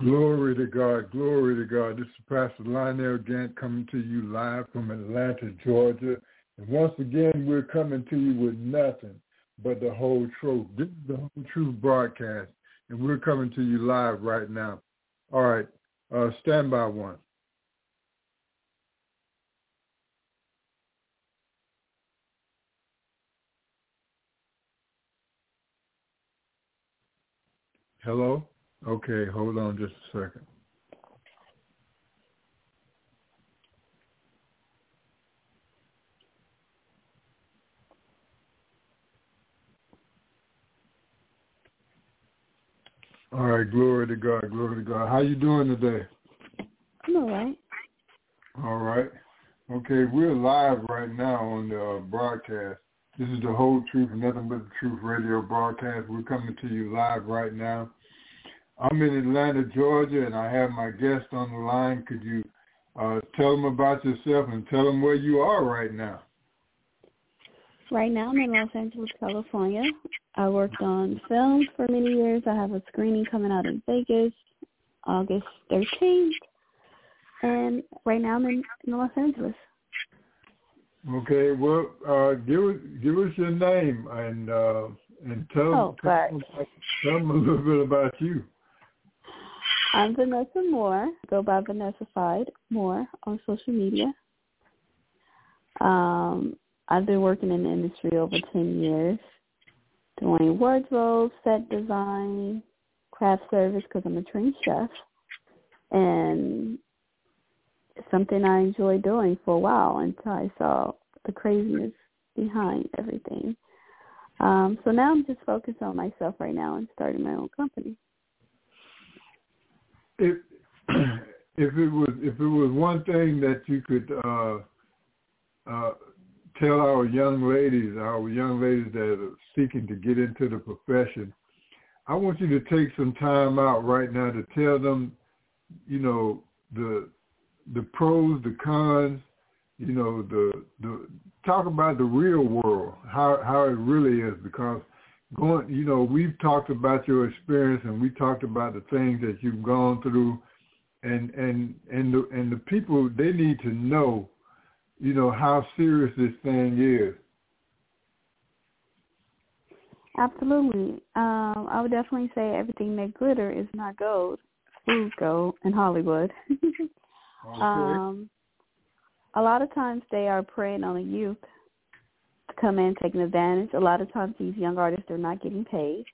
Glory to God, glory to God. This is Pastor Lionel Gantt coming to you live from Atlanta, Georgia. And once again, we're coming to you with nothing but the whole truth. This is the whole truth broadcast, and we're coming to you live right now. All right, uh, stand by one. Hello? Okay, hold on just a second. All right, glory to God, glory to God. How you doing today? I'm all right. All right. Okay, we're live right now on the uh, broadcast. This is the whole truth, nothing but the truth radio broadcast. We're coming to you live right now. I'm in Atlanta, Georgia, and I have my guest on the line. Could you uh, tell them about yourself and tell them where you are right now? Right now I'm in Los Angeles, California. I worked on films for many years. I have a screening coming out in Vegas August 13th. And right now I'm in, in Los Angeles. Okay, well, uh, give us give us your name and uh, and tell, Oh, tell, tell them a little bit about you. I'm Vanessa Moore. Go by Vanessa Side Moore on social media. Um, I've been working in the industry over 10 years, doing wardrobe, set design, craft service because I'm a trained chef, and something I enjoy doing for a while until I saw the craziness behind everything. Um, so now I'm just focused on myself right now and starting my own company. If if it was if it was one thing that you could uh, uh, tell our young ladies, our young ladies that are seeking to get into the profession, I want you to take some time out right now to tell them, you know, the the pros, the cons, you know, the the talk about the real world, how how it really is, because going, you know, we've talked about your experience and we talked about the things that you've gone through, and and and the and the people they need to know, you know, how serious this thing is. Absolutely. Um, I would definitely say everything that glitter is not gold. Food gold in Hollywood. Okay. um, a lot of times they are preying on the youth come in taking advantage. A lot of times these young artists are not getting paid.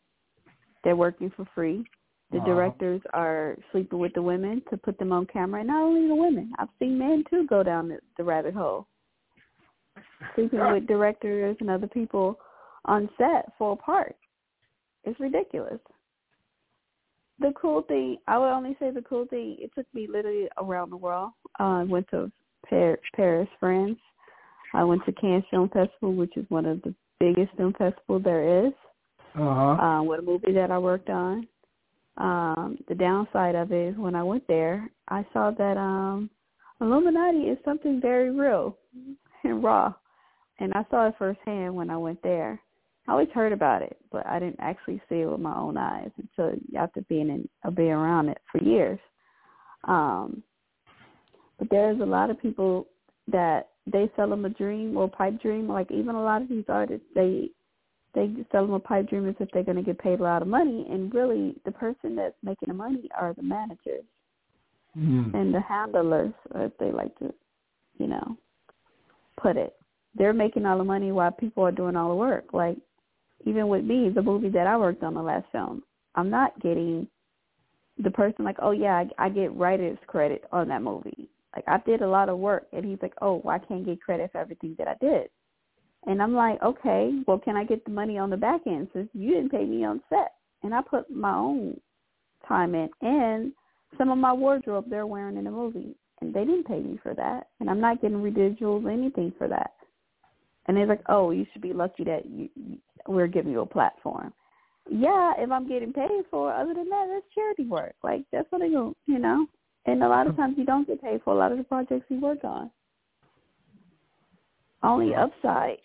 They're working for free. The Uh-huh. directors are sleeping with the women to put them on camera. And not only the women, I've seen men too go down the, the rabbit hole. Sleeping with directors and other people on set for a part. It's ridiculous. The cool thing, I would only say the cool thing, it took me literally around the world. Uh, I went to Par- Paris, France. I went to Cannes Film Festival, which is one of the biggest film festivals there is, Uh-huh. uh, with a movie that I worked on. Um, the downside of it is when I went there, I saw that um, Illuminati is something very real and raw. And I saw it firsthand when I went there. I always heard about it, but I didn't actually see it with my own eyes until after being in uh, being around it for years. Um, but there's a lot of people that they sell them a dream or pipe dream. Like even a lot of these artists, they they sell them a pipe dream as if they're going to get paid a lot of money, and really the person that's making the money are the managers Mm. and the handlers, as they like to, you know, put it. They're making all the money while people are doing all the work. Like even with me, the movie that I worked on the last film, I'm not getting the person like, oh yeah, I, I get writer's credit on that movie. Like I did a lot of work, and he's like, oh, well, I can't get credit for everything that I did. And I'm like, okay, well, can I get the money on the back end since you didn't pay me on set? And I put my own time in and some of my wardrobe they're wearing in the movie, and they didn't pay me for that, and I'm not getting residuals or anything for that. And they're like, oh, you should be lucky that you, you we're giving you a platform. Yeah, if I'm getting paid for, other than that, that's charity work. Like that's what I go, you know. And a lot of times you don't get paid for a lot of the projects you work on. Only upside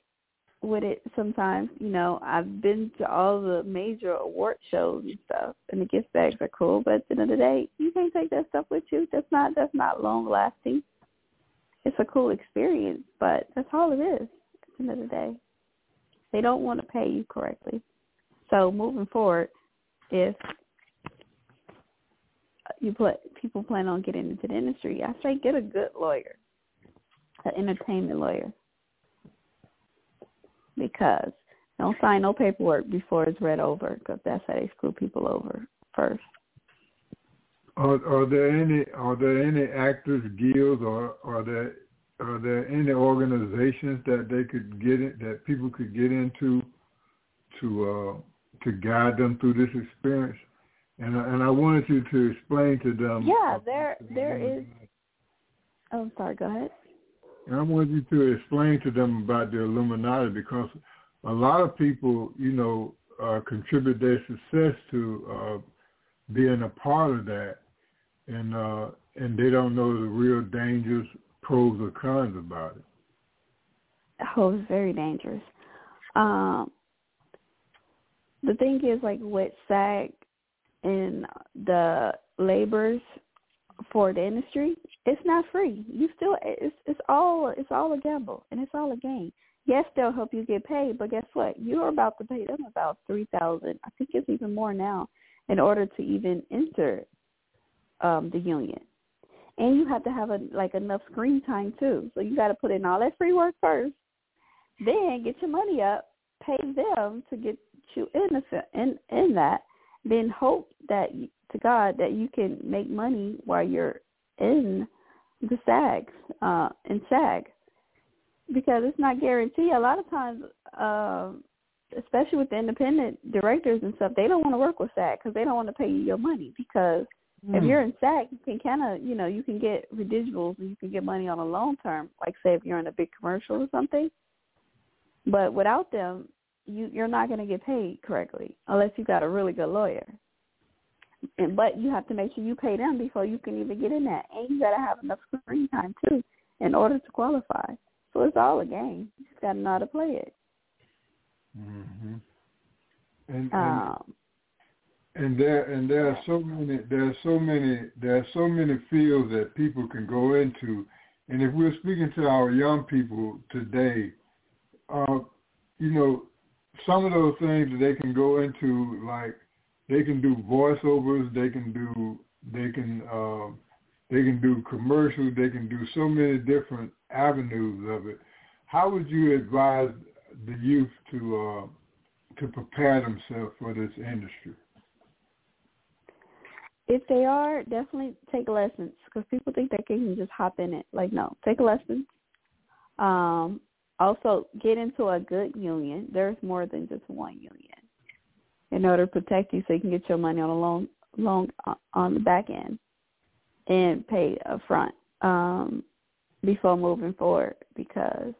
with it sometimes, you know, I've been to all the major award shows and stuff and the gift bags are cool, but at the end of the day, you can't take that stuff with you. That's not that's not long lasting. It's a cool experience, but that's all it is at the end of the day. They don't want to pay you correctly. So moving forward, if you put people plan on getting into the industry, I say get a good lawyer, an entertainment lawyer because don't sign no paperwork before it's read over because that's how they screw people over first. Are, are there any are there any actors guilds or are there are there any organizations that they could get in, that people could get into to uh, to guide them through this experience? And and I wanted you to explain to them. Yeah, there there is. Oh, sorry. Go ahead. And I want you to explain to them about the Illuminati because a lot of people, you know, uh, contribute their success to uh, being a part of that, and uh, and they don't know the real dangers, pros or cons about it. Oh, it's very dangerous. Um, the thing is, like with SAG and the labors for the industry, it's not free. You still it's it's all it's all a gamble and it's all a game. Yes, they'll help you get paid, but guess what? You're about to pay them about three thousand. I think it's even more now in order to even enter um the union. And you have to have a like enough screen time too. So you got to put in all that free work first, then get your money up, pay them to get you in the in in that, then hope that to God that you can make money while you're in the SAG, uh, in SAG, because it's not guaranteed. A lot of times, uh, especially with the independent directors and stuff, they don't want to work with SAG because they don't want to pay you your money. Because mm. if you're in SAG, you can kind of, you know, you can get residuals and you can get money on a long term. Like say if you're in a big commercial or something. But without them, you you're not going to get paid correctly unless you got a really good lawyer and but you have to make sure you pay them before you can even get in that, and you got to have enough screen time too in order to qualify. So it's all a game. You just got to know how to play it. Mm-hmm. And, and um, and there and there are so many there are so many there are so many fields that people can go into, and if we're speaking to our young people today, uh, you know, some of those things they can go into like they can do voiceovers, they can do they can uh, they can do commercials, they can do so many different avenues of it. How would you advise the youth to uh, to prepare themselves for this industry? If they are, definitely take lessons because people think they can just hop in it. Like, no, take lessons. Um, also, get into a good union. There's more than just one union in order to protect you so you can get your money on a long long uh, on the back end and pay up front um before moving forward because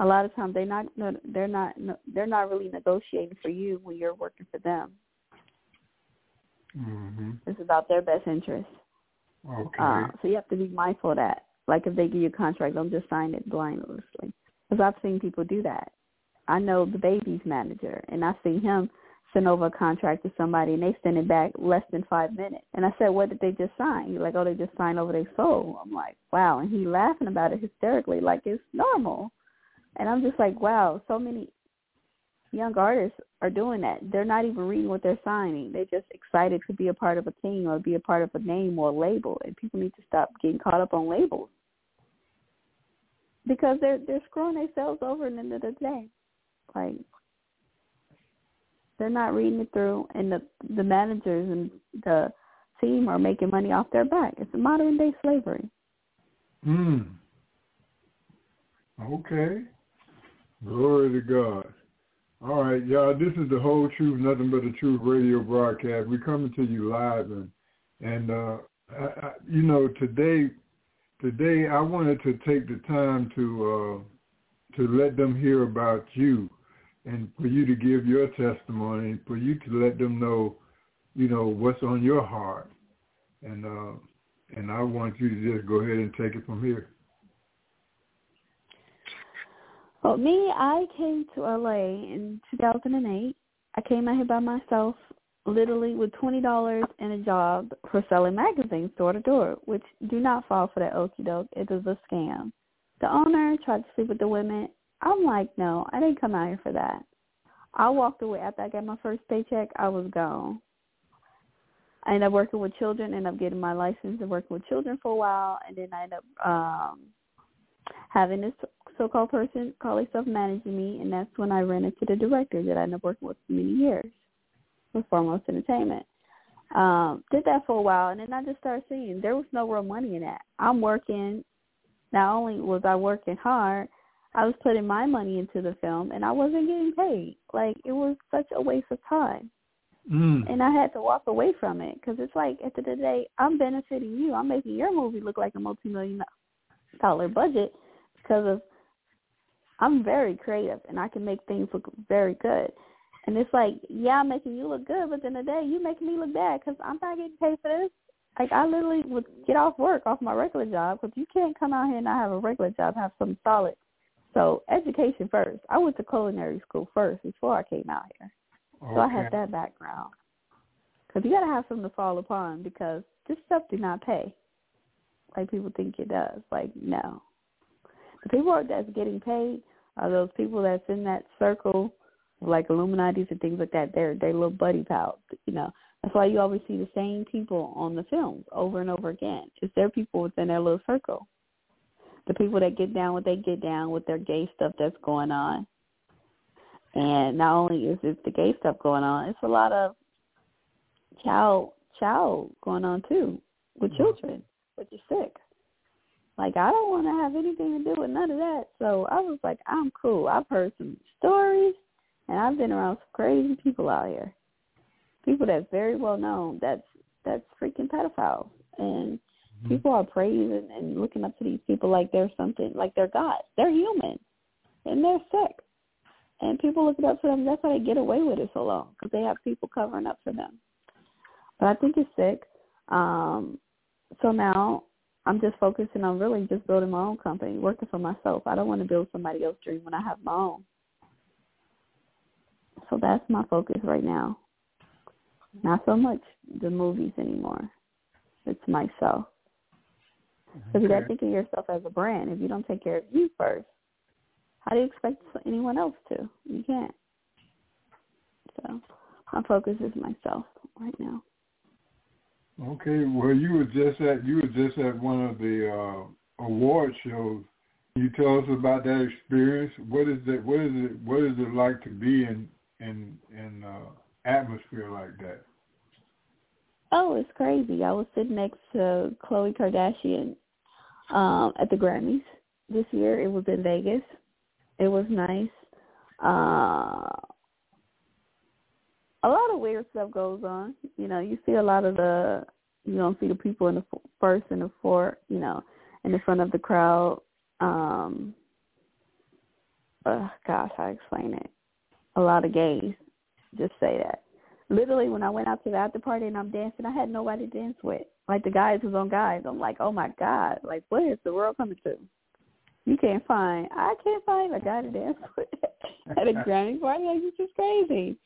a lot of times they're not they're not they're not really negotiating for you when you're working for them. Mm-hmm. It's about their best interest. Okay. Uh, so you have to be mindful of that. Like if they give you a contract, don't just sign it blindly. Because I've seen people do that. I know the baby's manager, and I've seen him send over a contract to somebody and they send it back less than five minutes. And I said, what did they just sign? He's like, oh, they just signed over their soul. I'm like, wow. And he laughing about it hysterically like it's normal. And I'm just like, wow, so many young artists are doing that. They're not even reading what they're signing. They're just excited to be a part of a team or be a part of a name or a label. And people need to stop getting caught up on labels because they're they're screwing themselves over at the end of the day. Like they're not reading it through, and the the managers and the team are making money off their back. It's a modern day slavery. Hmm. Okay. Glory to God. All right, y'all. This is the whole truth, nothing but the truth radio broadcast. We're coming to you live, and and uh, I, I, you know today, today I wanted to take the time to uh, to let them hear about you, and for you to give your testimony, for you to let them know, you know, what's on your heart, and uh, and I want you to just go ahead and take it from here. Well, me, I came to LA in 2008. I came out here by myself, literally with twenty dollars and a job for selling magazines door to door, which do not fall for that okie doke. It is a scam. The owner tried to sleep with the women. I'm like, no, I didn't come out here for that. I walked away after I got my first paycheck. I was gone. I ended up working with children, ended up getting my license and working with children for a while, and then I ended up um having this so-called person call himself managing me, and that's when I ran into the director that I ended up working with for many years with Foremost Entertainment. Um, did that for a while, and then I just started seeing there was no real money in that. I'm working. Not only was I working hard, I was putting my money into the film, and I wasn't getting paid. Like it was such a waste of time. Mm. And I had to walk away from it because it's like at the end of the day, I'm benefiting you. I'm making your movie look like a multi-million dollar budget because of I'm very creative and I can make things look very good. And it's like, yeah, I'm making you look good, but then the day you making me look bad because I'm not getting paid for this. Like I literally would get off work off my regular job because you can't come out here and not have a regular job, have something solid. So education first. I went to culinary school first before I came out here. So I had that background. Because you got to have something to fall upon because this stuff do not pay like people think it does. Like, no. The people that's getting paid are those people that's in that circle, like Illuminati's and things like that. They're they little buddy pals, you know. That's why you always see the same people on the films over and over again. It's their people within their little circle. The people that get down what they get down with their gay stuff that's going on. And not only is it the gay stuff going on, it's a lot of child child going on too with mm-hmm. children, which is sick. Like I don't want to have anything to do with none of that. So I was like, I'm cool. I've heard some stories, and I've been around some crazy people out here. People that's very well known. That's that's freaking pedophiles, and Mm-hmm. people are praising and looking up to these people like they're something, like they're God. They're human, and they're sick. And people looking up to them. That's why they get away with it so long because they have people covering up for them. But I think it's sick. Um, so now I'm just focusing on really just building my own company, working for myself. I don't want to build somebody else's dream when I have my own. So that's my focus right now. Not so much the movies anymore. It's myself. Because you got to think of yourself as a brand. If you don't take care of you first, how do you expect anyone else to? You can't. So my focus is myself right now. Okay, well, you were just at you were just at one of the uh, award shows. Can you tell us about that experience? What is it? What is it? What is it like to be in in in uh, atmosphere like that? Oh, it's crazy. I was sitting next to Khloe Kardashian um, at the Grammys this year. It was in Vegas. It was nice. Uh, a lot of weird stuff goes on. You know, you see a lot of the, you don't see the people in the first and the fourth, you know, in the front of the crowd. Um, uh, gosh, how to explain it? A lot of gays. Just say that literally when I went out to the after party and I'm dancing, I had nobody to dance with. Like the guys was on guys. I'm like, oh my god, like what is the world coming to? You can't find. I can't find a guy to dance with at a Grammy party. Like it's just crazy.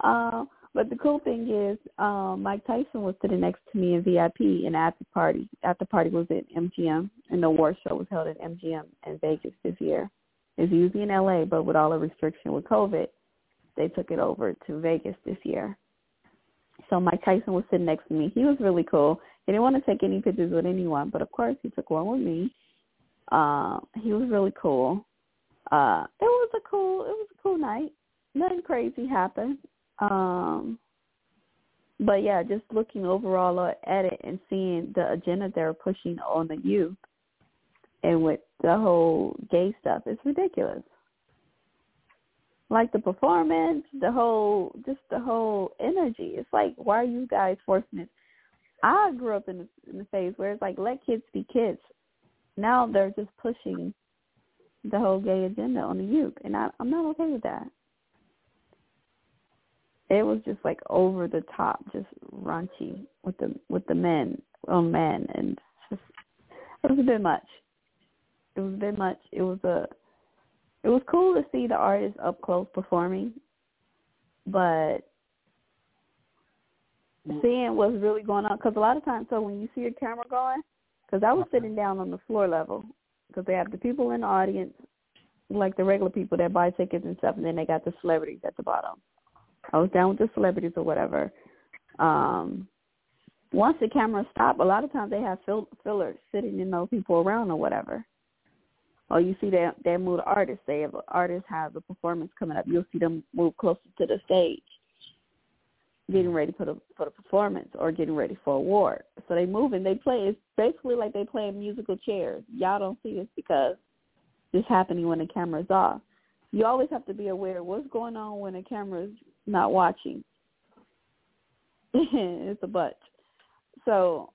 Um, but the cool thing is, um, Mike Tyson was sitting next to me in VIP in the after party. After party was at MGM, and the award show was held at MGM in Vegas this year. It's usually in LA, but with all the restriction with COVID, they took it over to Vegas this year. So Mike Tyson was sitting next to me. He was really cool. He didn't want to take any pictures with anyone, but of course he took one with me. Uh, he was really cool. Uh, it was a cool it was a cool night. Nothing crazy happened. Um but yeah, just looking overall at it and seeing the agenda they're pushing on the youth and with the whole gay stuff, it's ridiculous. Like the performance, the whole, just the whole energy. It's like, why are you guys forcing it? I grew up in the, in the phase where it's like, let kids be kids. Now they're just pushing the whole gay agenda on the youth, and I, I'm not okay with that. It was just like over the top, just raunchy with the with the men on men, and just it was a bit much. It was a bit much. It was a it was cool to see the artists up close performing, but seeing what's really going on, because a lot of times, so when you see a camera going, because I was sitting down on the floor level, because they have the people in the audience, like the regular people that buy tickets and stuff, and then they got the celebrities at the bottom. I was down with the celebrities or whatever. Um, once the camera stopped, a lot of times they have fill, fillers sitting in those people around or whatever. Or you see that they move the artists. They have artists have a performance coming up. You'll see them move closer to the stage, getting mm-hmm. ready for the for the performance or getting ready for a award. So they move and they play. It's basically like they play in musical chairs. Y'all don't see this because it's happening when the camera's off. You always have to be aware of what's going on when the camera's not watching. it's a bunch. So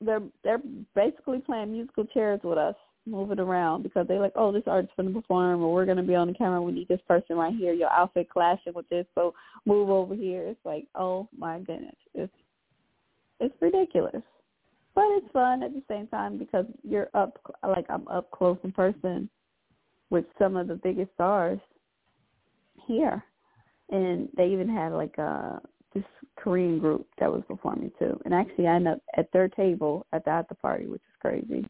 they're they're basically playing musical chairs with us, moving around because they're like, oh, this artist's going to perform, or we're going to be on the camera. We need this person right here. Your outfit clashing with this, so move over here. It's like, oh my goodness, it's it's ridiculous, but it's fun at the same time because you're up, like I'm up close in person with some of the biggest stars here, and they even had like a this Korean group that was performing too. And actually, I ended up at their table at the after party, which is crazy.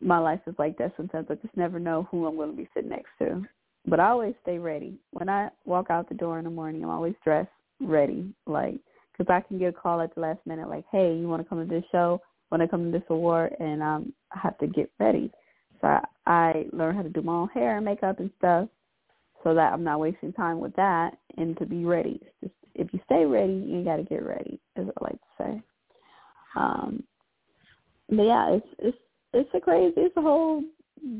My life is like that sometimes. I just never know who I'm going to be sitting next to. But I always stay ready. When I walk out the door in the morning, I'm always dressed ready, like because I can get a call at the last minute, like, "Hey, you want to come to this show? Want to come to this award?" And um, I have to get ready. So I, I learn how to do my own hair and makeup and stuff, so that I'm not wasting time with that, and to be ready. Just if you stay ready, you got to get ready, as I like to say. Um, but yeah, it's it's it's a crazy. It's a whole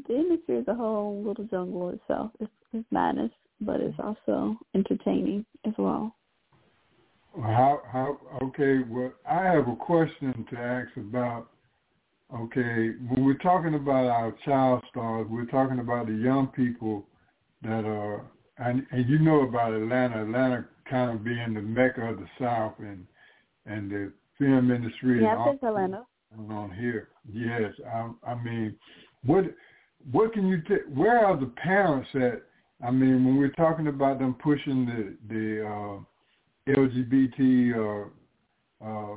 the industry is a whole little jungle itself. It's, it's madness, but it's also entertaining as well. How how okay? Well, I have a question to ask about. Okay, when we're talking about our child stars, we're talking about the young people that are, and, and you know about Atlanta. Atlanta kind of being the mecca of the South and and the film industry. Yeah, Atlanta. On here, yes. I, I mean, what what can you take? Where are the parents at? I mean, when we're talking about them pushing the the uh, LGBT or uh,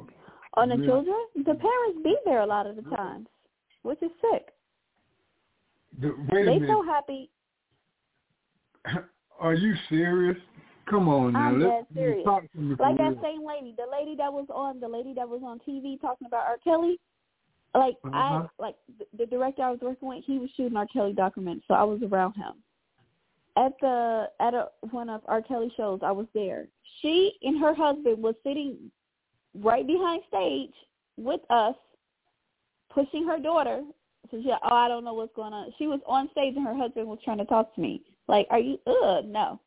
on the children, the parents be there a lot of the times, which is sick. The, wait a They minute. so happy. Are you serious? Come on now. I'm Let's dead serious. me Like that real. same lady, the lady that was on, the lady that was on TV talking about R. Kelly. Like Uh-huh. I, like the, the director I was working with, he was shooting R. Kelly documents, so I was around him. At the at a, one of R. Kelly shows, I was there. She and her husband was sitting right behind stage with us, pushing her daughter. So she, oh, I don't know what's going on. She was on stage and her husband was trying to talk to me. Like, are you? Ugh, no.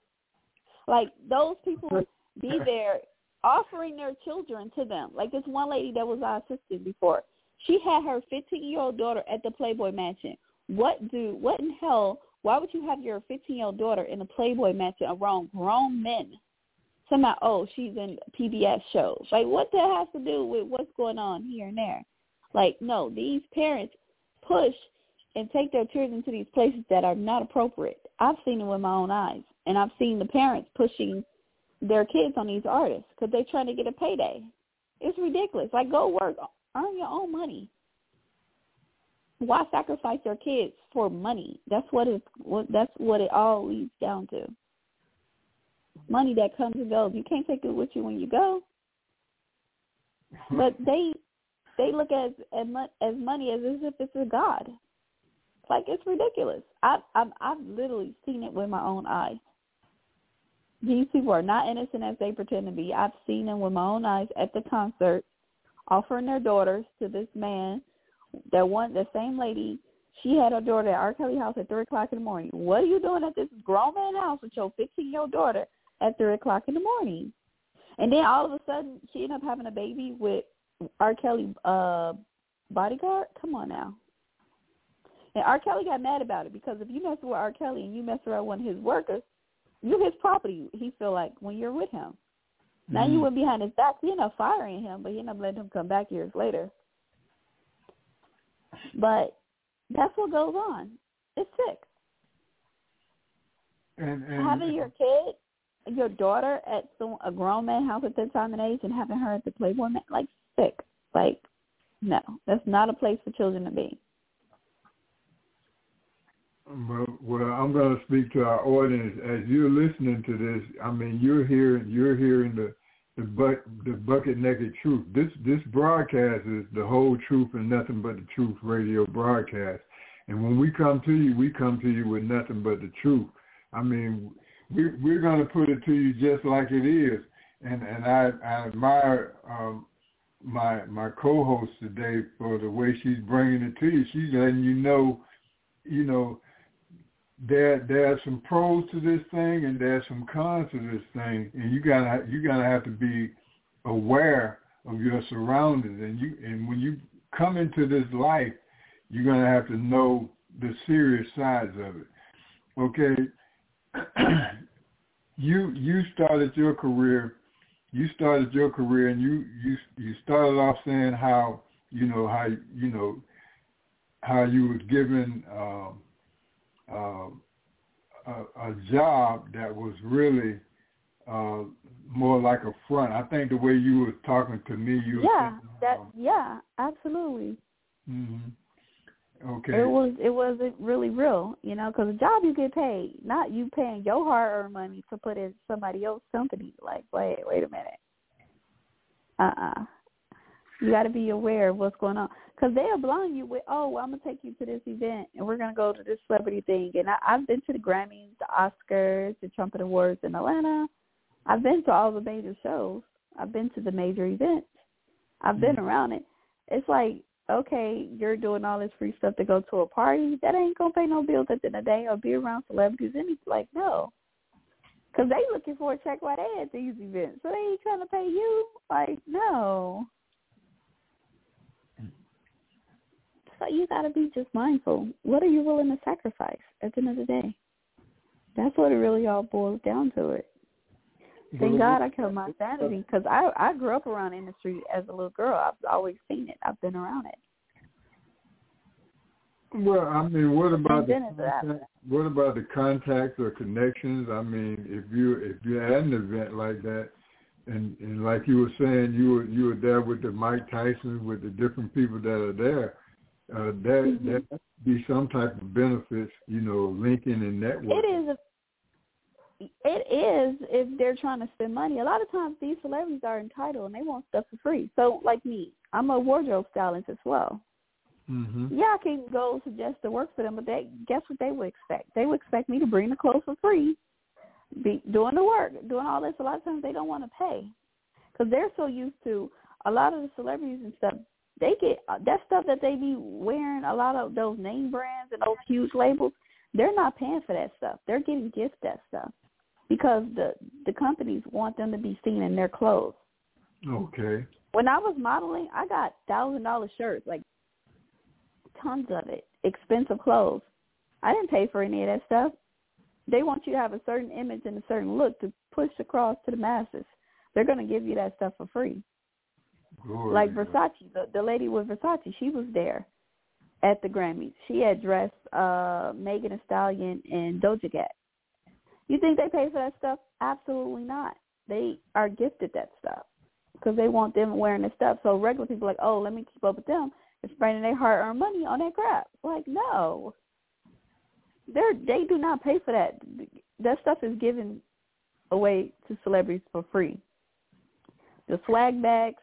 Like those people be there offering their children to them. Like this one lady that was our assistant before. She had her 15 year old daughter at the Playboy Mansion. What do? What in hell? Why would you have your 15 year old daughter in a Playboy Mansion around grown men? Somehow, oh, she's in PBS shows. Like, what that has to do with what's going on here and there? Like, no, these parents push and take their children to these places that are not appropriate. I've seen it with my own eyes, and I've seen the parents pushing their kids on these artists because they're trying to get a payday. It's ridiculous. Like, go work, earn your own money. Why sacrifice your kids for money? That's what it. What that's what it all leads down to. Money that comes and goes. You can't take it with you when you go. But they they look at as as money as if it's a god. Like it's ridiculous. I've I've I've literally seen it with my own eyes. These people are not innocent as they pretend to be. I've seen them with my own eyes at the concert, offering their daughters to this man. That one, the same lady She had her daughter at R. Kelly house at three o'clock in the morning. What are you doing at this grown man house with your fifteen year old daughter at three o'clock in the morning? And then all of a sudden she ended up having a baby with R. Kelly uh bodyguard? Come on now. And R. Kelly got mad about it because if you mess with R. Kelly and you mess around one of his workers, you're his property, he feel like, when you're with him. Now you Mhm. went behind his back. He ended up firing him, but he ended up letting him come back years later. But that's what goes on. It's sick. And, and having your kid, your daughter at some, a grown man house at that time and age, and having her at the Playboy man, like sick. Like, no, that's not a place for children to be. Well, I'm going to speak to our audience as you're listening to this. I mean, you're hearing you're hearing the the buck the bucket naked truth. This this broadcast is the whole truth and nothing but the truth radio broadcast. And when we come to you, we come to you with nothing but the truth. I mean, we we're going to put it to you just like it is. And and I, I admire um, my my co-host today for the way she's bringing it to you. She's letting you know, you know, there there are some pros to this thing and there's some cons to this thing, and you gotta you gotta have to be aware of your surroundings, and you and when you come into this life, you're gonna have to know the serious sides of it. Okay, you you started your career, you started your career, and you you you started off saying how you know how you know how you was given. Um, uh, a, a job that was really uh, more like a front. I think the way you were talking to me, you Yeah, that um, yeah, absolutely. mhm. Okay. It was it wasn't really real, you know, because a job you get paid, not you paying your hard earned money to put in somebody else's company. Like, wait, wait a minute. Uh uh You got to be aware of what's going on because they'll blind you with, oh, well, I'm gonna take you to this event and we're gonna go to this celebrity thing. And I, I've been to the Grammys, the Oscars, the Trumpet Awards in Atlanta. I've been to all the major shows. I've been to the major events. I've been Mhm. around it. It's like, okay, you're doing all this free stuff to go to a party. That ain't gonna pay no bills at the end of the day or be around celebrities. And it's like, no. Because they looking for a check while they at these events. So they ain't trying to pay you. Like, no. So you got to be just mindful. What are you willing to sacrifice at the end of the day? That's what it really all boils down to it. Thank God I kept my sanity because I I grew up around industry as a little girl. I've always seen it. I've been around it. Well, I mean, what about the been into that. contact, what about the contacts or connections? I mean, if you if you're at an event like that, and and like you were saying, you were you were there with the Mike Tyson, with the different people that are there. Uh, there Mhm. there be some type of benefits, you know, linking and networking. It is. A, it is if they're trying to spend money. A lot of times these celebrities are entitled and they want stuff for free. So like me, I'm a wardrobe stylist as well. hmm Yeah, I can go suggest to work for them, but they guess what they would expect? They would expect me to bring the clothes for free, be doing the work, doing all this. A lot of times they don't want to pay because they're so used to a lot of the celebrities and stuff. They get uh, that stuff that they be wearing. A lot of those name brands and those huge labels. They're not paying for that stuff. They're getting gift that stuff because the the companies want them to be seen in their clothes. Okay. When I was modeling, I got thousand dollar shirts, like tons of it, expensive clothes. I didn't pay for any of that stuff. They want you to have a certain image and a certain look to push across to the masses. They're going to give you that stuff for free. Glory Like. Versace, the, the lady with Versace, she was there at the Grammys. She had dressed uh Megan Thee Stallion and Doja Cat. You think they pay for that stuff? Absolutely not. They are gifted that stuff because they want them wearing the stuff. So regular people are like, oh, let me keep up with them. They're spending their hard-earned money on that crap. Like, no, they're they do not pay for that. That stuff is given away to celebrities for free. The swag bags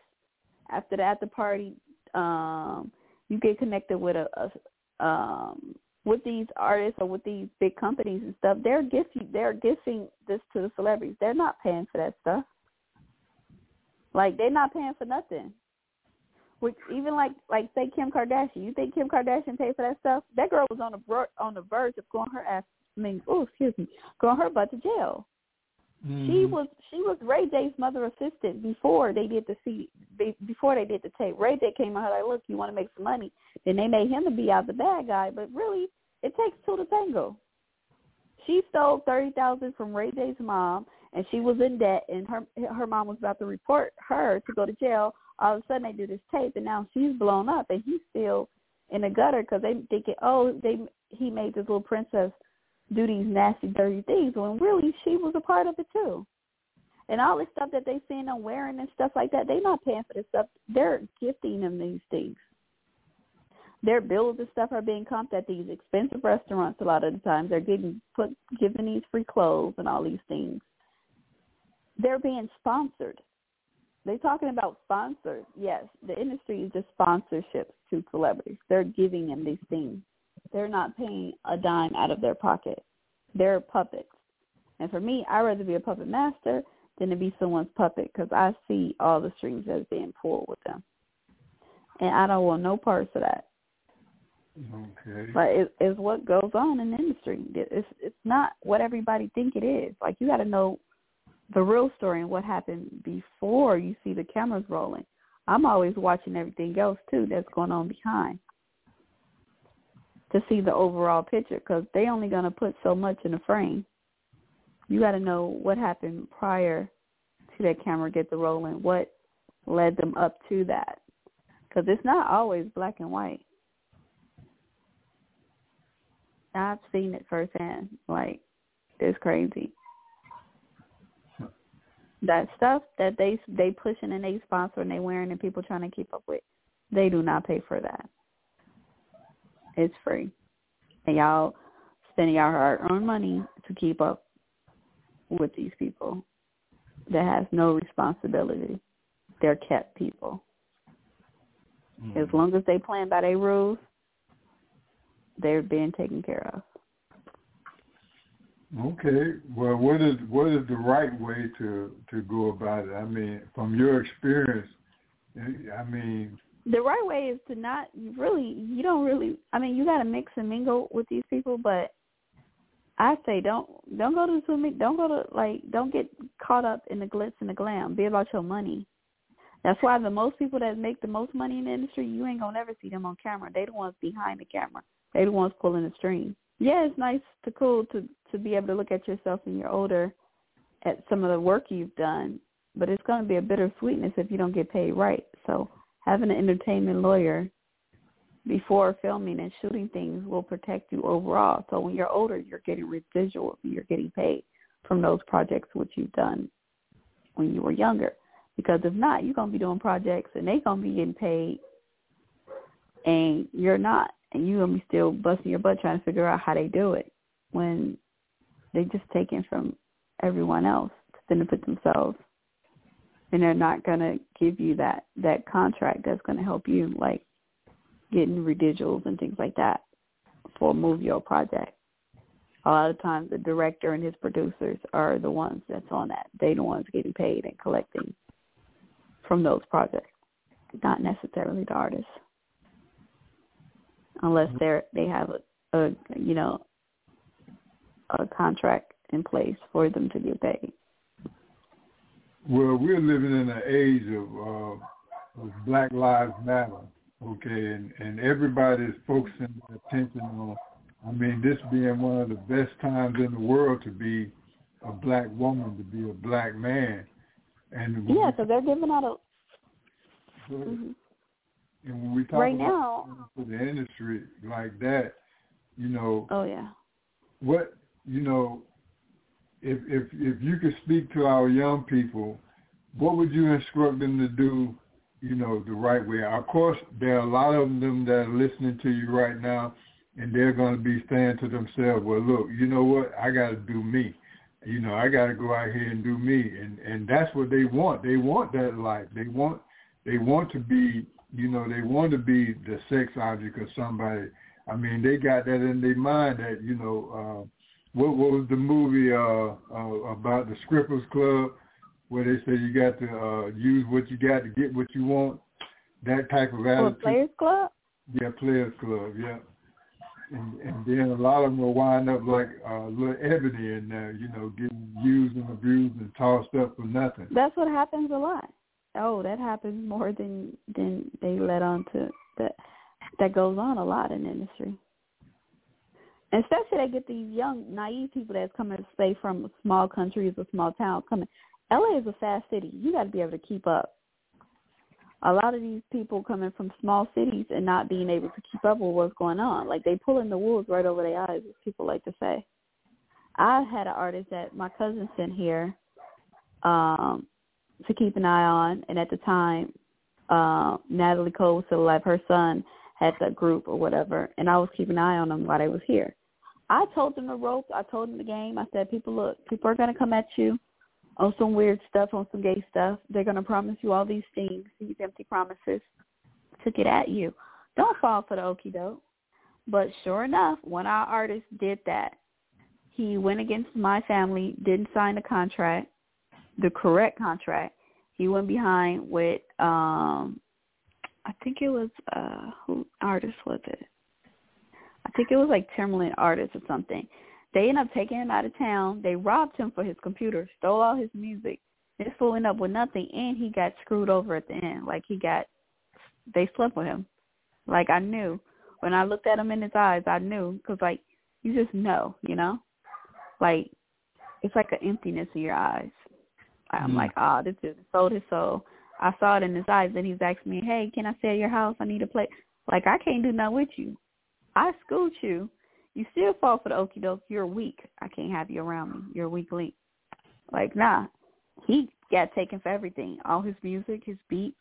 after the after party, um, you get connected with a, a um with these artists or with these big companies and stuff. They're gifting they're gifting this to the celebrities. They're not paying for that stuff. Like they're not paying for nothing. Which even like like say Kim Kardashian, you think Kim Kardashian paid for that stuff? That girl was on the on the verge of going her ass. I mean, oh excuse me, going her butt to jail. She Mhm. was she was Ray J's mother assistant before they did the C be- before they did the tape. Ray J came out like, look, you want to make some money. Then they made him to be out the bad guy, but really it takes two to tango. She stole thirty thousand from Ray J's mom, and she was in debt, and her her mom was about to report her to go to jail. All of a sudden, they do this tape, and now she's blown up, and he's still in the gutter because they thinking, oh, they he made this little princess do these nasty, dirty things, when really she was a part of it too. And all this stuff that they seeing them wearing and stuff like that, they're not paying for this stuff. They're gifting them these things. Their bills and stuff are being comped at these expensive restaurants. A lot of the times, they're getting put given these free clothes and all these things. They're being sponsored. They're talking about sponsored. Yes, the industry is just sponsorships to celebrities. They're giving them these things. They're not paying a dime out of their pocket. They're puppets. And for me, I'd rather be a puppet master than to be someone's puppet because I see all the strings that's being pulled with them. And I don't want no parts of that. Okay. But it, it's what goes on in the industry. It's it's not what everybody think it is. Like you got to know the real story and what happened before you see the cameras rolling. I'm always watching everything else too that's going on behind to see the overall picture because they only going to put so much in the frame. You got to know what happened prior to that camera get the rolling, what led them up to that, because it's not always black and white. I've seen it firsthand. Like it's crazy. That stuff that they they pushing and they sponsor and they wearing and people trying to keep up with, they do not pay for that. It's free, and y'all spending your hard-earned money to keep up with these people that has no responsibility. They're kept people. Hmm. As long as they playing by their rules, they're being taken care of. Okay. Well, what is what is the right way to to go about it? I mean, from your experience, I mean, The right way is to not really you don't really I mean you got to mix and mingle with these people, but I say don't don't go to swimming don't go to like don't get caught up in the glitz and the glam. Be about your money. That's why the most people that make the most money in the industry, you ain't gonna never see them on camera. They the ones behind the camera. They the ones pulling the strings. Yeah, it's nice to cool to to be able to look at yourself when you're older at some of the work you've done, but it's going to be a bitter sweetness if you don't get paid right. So having an entertainment lawyer before filming and shooting things will protect you overall. So when you're older, you're getting residuals you're getting paid from those projects which you've done when you were younger. Because if not, you're to be doing projects and they're to be getting paid and you're not. And you're to be still busting your butt trying to figure out how they do it when they just taking from everyone else to benefit themselves. And they're not going to give you that, that contract that's going to help you, like getting residuals and things like that for a movie or project. A lot of times the director and his producers are the ones that's on that. They the ones getting paid and collecting from those projects, not necessarily the artist, unless mm-hmm. they're they have a, a you know a contract in place for them to get paid. Well, we're living in an age of, uh, of Black Lives Matter. Okay, and and everybody's focusing their attention on. I mean, this being one of the best times in the world to be a black woman, to be a black man, and Yeah, we because they're giving out a. mhm. and when we talk Right about now- to the industry like that, you know, Oh yeah. what you know, if if if you could speak to our young people, what would you instruct them to do? You know, the right way. Of course, there are a lot of them that are listening to you right now, and they're going to be saying to themselves, "Well, look, you know what? I got to do me. You know, I got to go out here and do me." And and that's what they want. They want that life. They want they want to be. You know, they want to be the sex object of somebody. I mean, they got that in their mind that you know. Uh, what what was the movie uh, uh about the strippers club where they say you got to uh use what you got to get what you want that type of attitude. Players Club? Yeah, Players Club. Yeah. And and then a lot of them will wind up like uh, little Ebony in there, you know, getting used and abused and tossed up for nothing. That's what happens a lot. Oh, that happens more than than they let on to that that goes on a lot in industry. Especially they get these young, naive people that's coming to stay from small countries or small towns coming. LA is a fast city. You got to be able to keep up. A lot of these people coming from small cities and not being able to keep up with what's going on. Like they pulling the wolves right over their eyes, as people like to say. I had an artist that my cousin sent here um, to keep an eye on, and at the time, uh, Natalie Cole was still alive. Her son had the group or whatever, and I was keeping an eye on them while they was here. I told them the ropes. I told them the game. I said, people, look, people are going to come at you on some weird stuff, on some gay stuff. They're going to promise you all these things, these empty promises to get at you. Don't fall for the okie doke. But sure enough, one of our artists did that. He went against my family, didn't sign the contract, the correct contract. He went behind with um I think it was uh who artist was it? I think it was like Timbaland artist or something. They ended up taking him out of town. They robbed him for his computer, stole all his music. This fool ended up with nothing, and he got screwed over at the end. Like he got, they slept with him. Like I knew when I looked at him in his eyes, I knew because like you just know, you know, like it's like an emptiness in your eyes. I'm Mm. like, ah, this dude sold his soul. I saw it in his eyes. Then he's asking me, hey, can I stay at your house? I need a place. Like I can't do nothing with you. I schooled you. You still fall for the okie doke. You're weak. I can't have you around me. You're a weak link. Like, nah. He got taken for everything. All his music, his beats.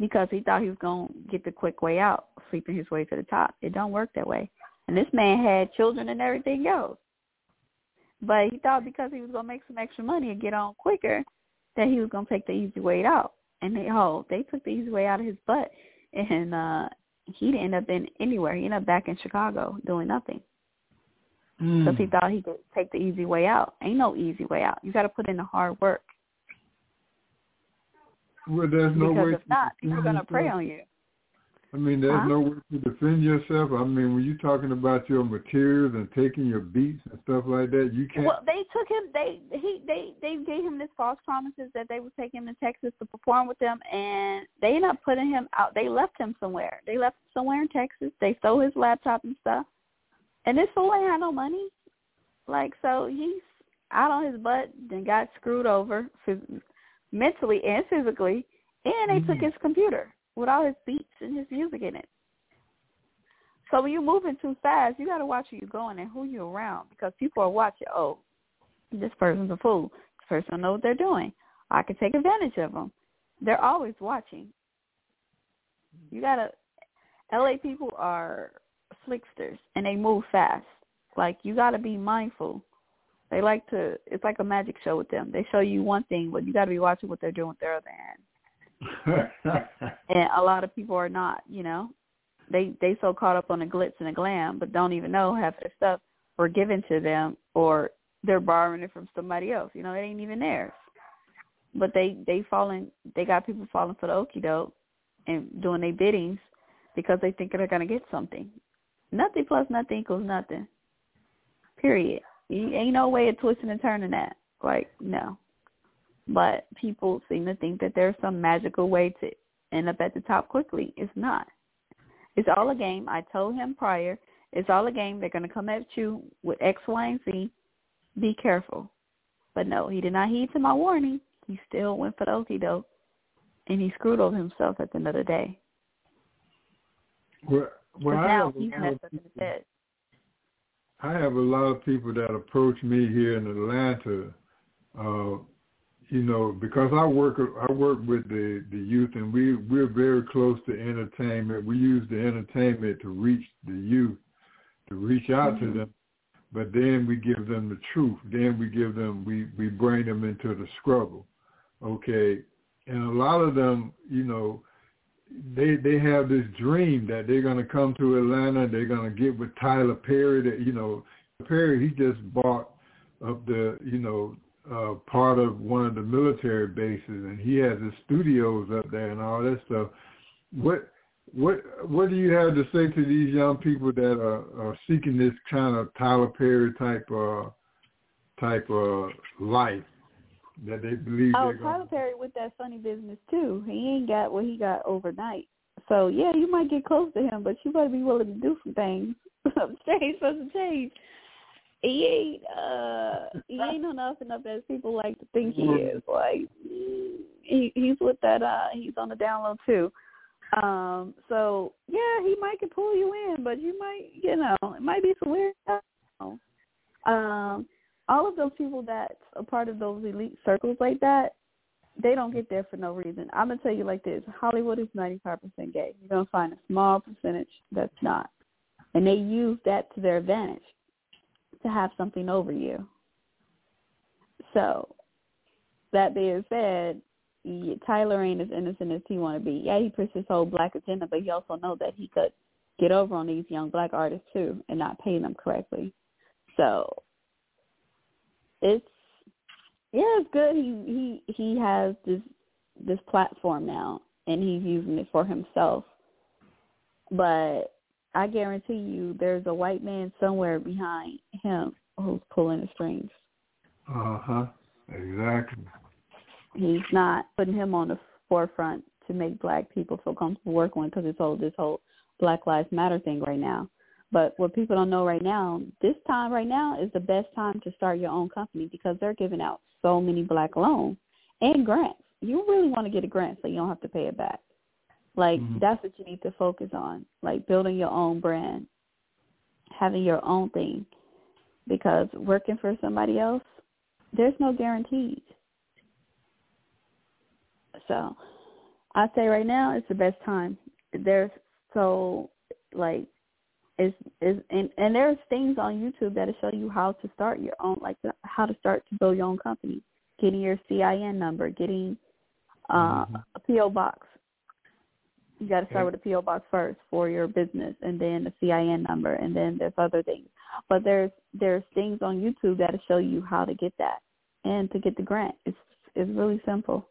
Because he thought he was gonna get the quick way out, sleeping his way to the top. It don't work that way. And this man had children and everything else. But he thought because he was gonna make some extra money and get on quicker that he was gonna take the easy way out. And they oh, they took the easy way out of his butt and uh he didn't end up in anywhere. He ended up back in Chicago doing nothing because Mm. he thought he could take the easy way out. Ain't no easy way out. You got to put in the hard work Well, there's no because way. if not, people are gonna prey on you. I mean, there's Huh? no way to defend yourself. I mean, when you're talking about your materials and taking your beats and stuff like that, you can't. Well, they took him. They he they they gave him this false promises that they would take him to Texas to perform with them, and they ended up putting him out. They left him somewhere. They left him somewhere in Texas. They stole his laptop and stuff, and this fool ain't had no money. Like so, he's out on his butt, then got screwed over phys- mentally and physically, and they took Mhm. his computer with all his beats and his music in it. So when you're moving too fast, you got to watch where you're going and who you're around because people are watching. Oh, this person's a fool. This person don't know what they're doing. I can take advantage of them. They're always watching. You gotta. LA people are slicksters and they move fast. Like you got to be mindful. They like to. It's like a magic show with them. They show you one thing, but you got to be watching what they're doing with their other hand. And a lot of people are not. You know, they they so caught up on the glitz and the glam, but don't even know half the stuff were given to them or they're borrowing it from somebody else. You know, it ain't even theirs. But they they falling. They got people falling for the okie doke and doing their biddings because they think they're gonna get something. Nothing plus nothing equals nothing. Period. You ain't no way of twisting and turning that. Like no. But people seem to think that there's some magical way to end up at the top quickly. It's not. It's all a game. I told him prior. It's all a game. They're going to come at you with X, Y, and Z. Be careful. But no, he did not heed to my warning. He still went for the okie doke, and he screwed over himself at the end of the day. well, well, I now have a he's lot messed of up in his people- I have a lot of people that approach me here in Atlanta, uh, you know, because I work I work with the the youth, and we we're very close to entertainment. We use the entertainment to reach the youth, to reach out Mhm. to them, but then we give them the truth. Then we give them we we bring them into the struggle, okay. And a lot of them, you know, they they have this dream that they're gonna come to Atlanta, they're gonna get with Tyler Perry. That you know, Perry he just bought up the you know uh, part of one of the military bases, and he has his studios up there and all that stuff. What what what do you have to say to these young people that are, are seeking this kind of Tyler Perry type uh type of life that they believe Oh, they're Tyler going Perry with that funny business too. He ain't got what he got overnight. So yeah, you might get close to him, but you better be willing to do some things. change for some change. He ain't uh he ain't on nothing up as people like to think he is. Like he he's with that uh he's on the down low too. Um, so yeah, he might can pull you in, but you might you know, it might be some weird stuff. Um all of those people that's a part of those elite circles like that, they don't get there for no reason. I'm gonna tell you like this: Hollywood is 95% gay. You're gonna find a small percentage that's not, and they use that to their advantage to have something over you. So, that being said, Tyler ain't as innocent as he want to be. Yeah, he pushed his whole black agenda, but he also know that he could get over on these young black artists too and not pay them correctly. So it's yeah, it's good. He he he has this this platform now, and he's using it for himself. But I guarantee you, there's a white man somewhere behind him who's pulling the strings. Uh huh. Exactly. He's not putting him on the forefront to make black people feel comfortable working with because it's all this whole Black Lives Matter thing right now. But what people don't know right now, this time right now is the best time to start your own company because they're giving out so many black loans and grants. You really want to get a grant so you don't have to pay it back. Like Mhm. that's what you need to focus on, like building your own brand, having your own thing. Because working for somebody else, there's no guarantees. So, I say right now it's the best time. There's so like is is and and there's things on YouTube that'll show you how to start your own like the, how to start to build your own company, getting your EIN number, getting uh, Mhm. a PO box. You got to start with a PO box first for your business, and then the EIN number, and then there's other things. But there's there's things on YouTube that'll show you how to get that and to get the grant. It's it's really simple,